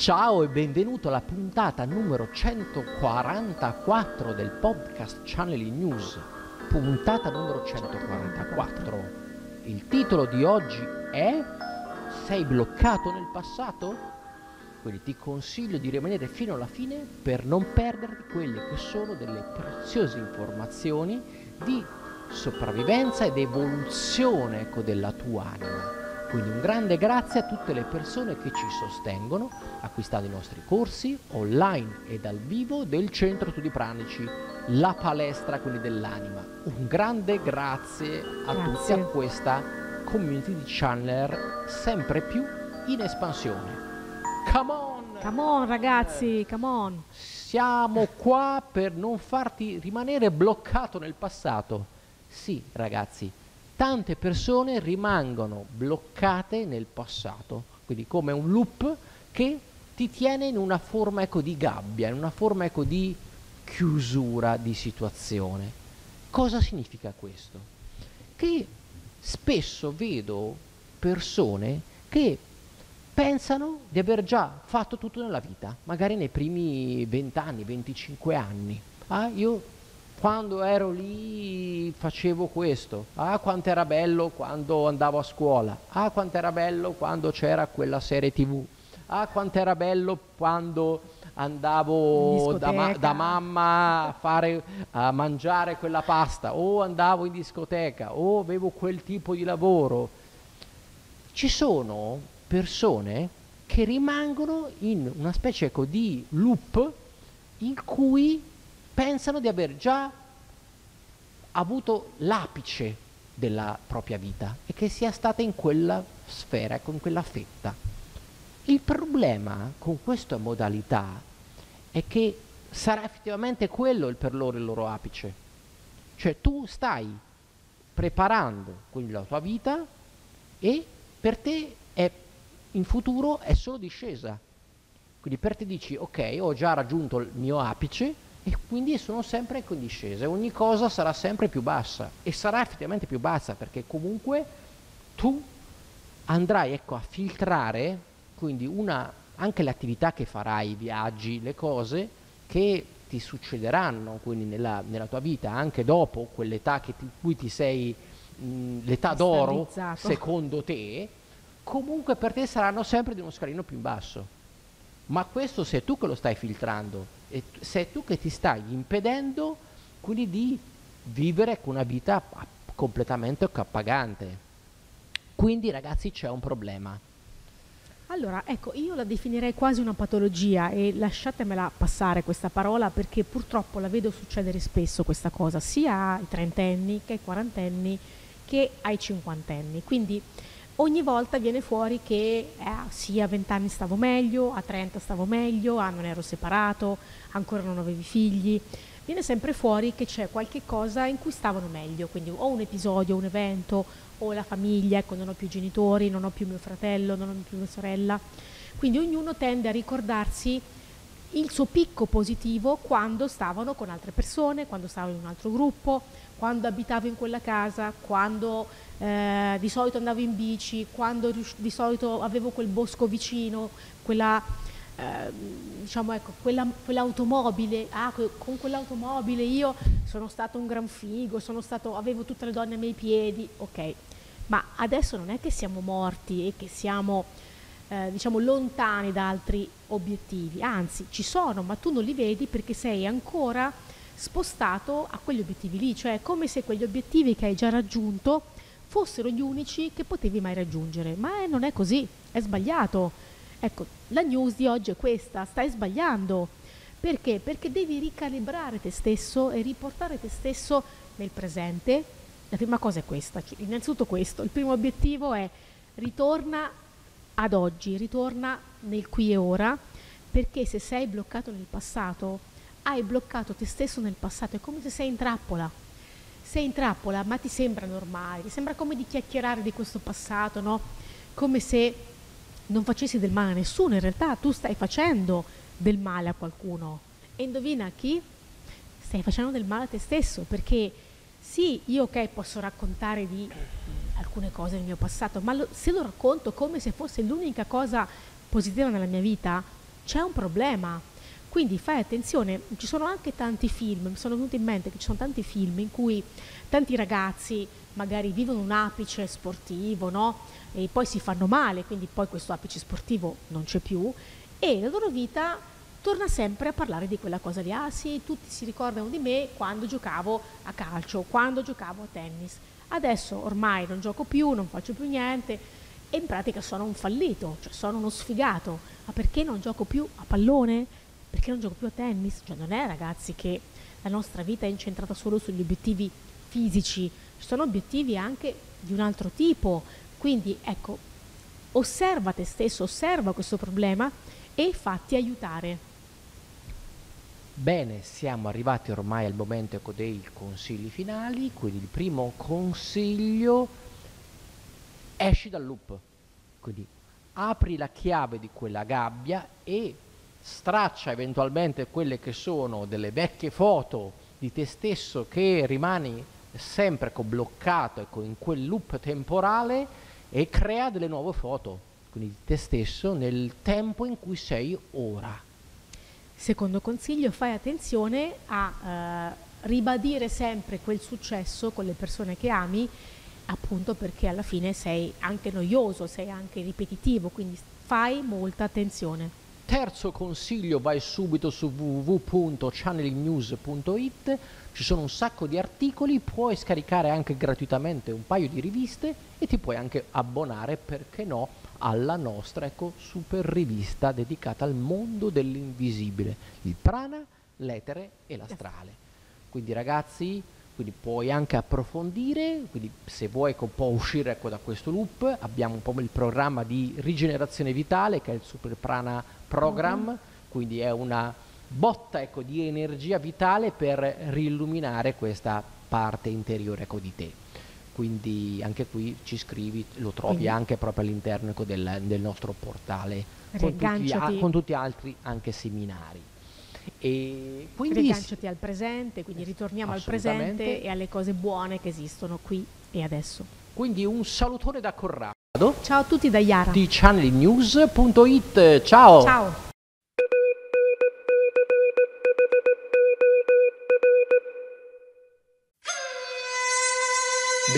Ciao e benvenuto alla puntata numero 144 del podcast Channeling News. Puntata numero 144. Il titolo di oggi è Sei bloccato nel passato? Quindi ti consiglio di rimanere fino alla fine per non perdere quelle che sono delle preziose informazioni di sopravvivenza ed evoluzione ecco, della tua anima. Quindi un grande grazie a tutte le persone che ci sostengono acquistando i nostri corsi online e dal vivo del Centro Studi Pranici, la palestra quindi dell'anima. Un grande grazie a Grazie. tutti a questa community di channeler sempre più in espansione. Come on! Come on ragazzi, come on. Siamo qua per non farti rimanere bloccato nel passato. Sì, ragazzi, tante persone rimangono bloccate nel passato, quindi come un loop che ti tiene in una forma ecco, di gabbia, in una forma ecco, di chiusura di situazione. Cosa significa questo? Che spesso vedo persone che pensano di aver già fatto tutto nella vita, magari nei primi 20 anni, 25 anni. Ah, io quando ero lì facevo questo. Ah, quanto era bello quando andavo a scuola. Ah, quanto era bello quando c'era quella serie TV. Ah, quanto era bello quando andavo da, ma- da mamma a, fare, a mangiare quella pasta o andavo in discoteca o avevo quel tipo di lavoro. Ci sono persone che rimangono in una specie ecco, di loop in cui pensano di aver già avuto l'apice della propria vita e che sia stata in quella sfera, in quella fetta. Il problema con questa modalità è che sarà effettivamente quello il per loro il loro apice. Cioè tu stai preparando quindi la tua vita e per te è, in futuro è solo discesa. Quindi per te dici ok, ho già raggiunto il mio apice e quindi sono sempre in discesa. Ogni cosa sarà sempre più bassa e sarà effettivamente più bassa perché comunque tu andrai ecco, a filtrare quindi una, anche le attività che farai, i viaggi, le cose che ti succederanno quindi nella, nella tua vita anche dopo quell'età che ti, cui ti sei mh, l'età d'oro secondo te comunque per te saranno sempre di uno scalino più in basso ma questo sei tu che lo stai filtrando e sei tu che ti stai impedendo quindi di vivere con una vita a- completamente appagante quindi ragazzi c'è un problema Allora, ecco, io la definirei quasi una patologia e lasciatemela passare questa parola perché purtroppo la vedo succedere spesso questa cosa, sia ai trentenni che ai quarantenni che ai cinquantenni. Quindi ogni volta viene fuori che eh, sì, a 20 anni stavo meglio, a 30 stavo meglio, ah, non ero separato, ancora non avevi figli. Viene sempre fuori che c'è qualche cosa in cui stavano meglio, quindi o un episodio, un evento, o la famiglia, ecco, non ho più genitori, non ho più mio fratello, non ho più mia sorella. Quindi ognuno tende a ricordarsi il suo picco positivo quando stavano con altre persone, quando stavano in un altro gruppo, quando abitavo in quella casa, quando eh, di solito andavo in bici, quando di solito avevo quel bosco vicino, quella, eh, diciamo ecco, quella, quell'automobile, ah, con quell'automobile io sono stato un gran figo, stato, avevo tutte le donne ai miei piedi, ok, ma adesso non è che siamo morti e che siamo eh, diciamo lontani da altri obiettivi, anzi ci sono, ma tu non li vedi perché sei ancora spostato a quegli obiettivi lì, cioè come se quegli obiettivi che hai già raggiunto fossero gli unici che potevi mai raggiungere, ma eh, non è così, è sbagliato. Ecco, la news di oggi è questa, stai sbagliando. Perché? Perché devi ricalibrare te stesso e riportare te stesso nel presente. La prima cosa è questa, innanzitutto questo, il primo obiettivo è ritorna ad oggi, ritorna nel qui e ora, perché se sei bloccato nel passato, hai bloccato te stesso nel passato, è come se sei in trappola. Sei in trappola, ma ti sembra normale, ti sembra come di chiacchierare di questo passato, no? Come se non facessi del male a nessuno, in realtà tu stai facendo del male a qualcuno. E indovina chi? Stai facendo del male a te stesso, perché sì, io ok posso raccontare di alcune cose del mio passato, ma lo- se lo racconto come se fosse l'unica cosa positiva nella mia vita, c'è un problema. Quindi fai attenzione, ci sono anche tanti film, mi sono venuti in mente che ci sono tanti film in cui tanti ragazzi magari vivono un apice sportivo, no? E poi si fanno male, quindi poi questo apice sportivo non c'è più e la loro vita torna sempre a parlare di quella cosa lì. Ah sì, tutti si ricordano di me quando giocavo a calcio, quando giocavo a tennis. Adesso ormai non gioco più, non faccio più niente e in pratica sono un fallito, cioè sono uno sfigato. Ma perché non gioco più a pallone? Perché non gioco più a tennis? Cioè non è ragazzi che la nostra vita è incentrata solo sugli obiettivi fisici, ci sono obiettivi anche di un altro tipo. Quindi ecco, osserva te stesso, osserva questo problema e fatti aiutare. Bene, siamo arrivati ormai al momento ecco, dei consigli finali, quindi il primo consiglio, esci dal loop, quindi apri la chiave di quella gabbia e straccia eventualmente quelle che sono delle vecchie foto di te stesso che rimani sempre ecco, bloccato ecco, in quel loop temporale e crea delle nuove foto, quindi di te stesso nel tempo in cui sei ora. Secondo consiglio, fai attenzione a eh, ribadire sempre quel successo con le persone che ami, appunto perché alla fine sei anche noioso, sei anche ripetitivo, quindi fai molta attenzione. Terzo consiglio, vai subito su www.channelingnews.it, ci sono un sacco di articoli, puoi scaricare anche gratuitamente un paio di riviste e ti puoi anche abbonare, perché no, alla nostra ecco, super rivista dedicata al mondo dell'invisibile, il prana, l'etere e l'astrale. Quindi ragazzi, quindi puoi anche approfondire, quindi se vuoi ecco, un po' uscire ecco, da questo loop, abbiamo un po' il programma di rigenerazione vitale che è il Super Prana Program, mm-hmm. quindi è una botta ecco, di energia vitale per riilluminare questa parte interiore ecco, di te quindi anche qui ci scrivi, lo trovi quindi. anche proprio all'interno ecco, del, del, nostro portale con tutti, a, con tutti, altri anche seminari. E quindi Riganciati al presente, quindi ritorniamo al presente e alle cose buone che esistono qui e adesso. Quindi un salutone da Corrado. Ciao a tutti da Yara. Di channelnews.it. Ciao. Ciao.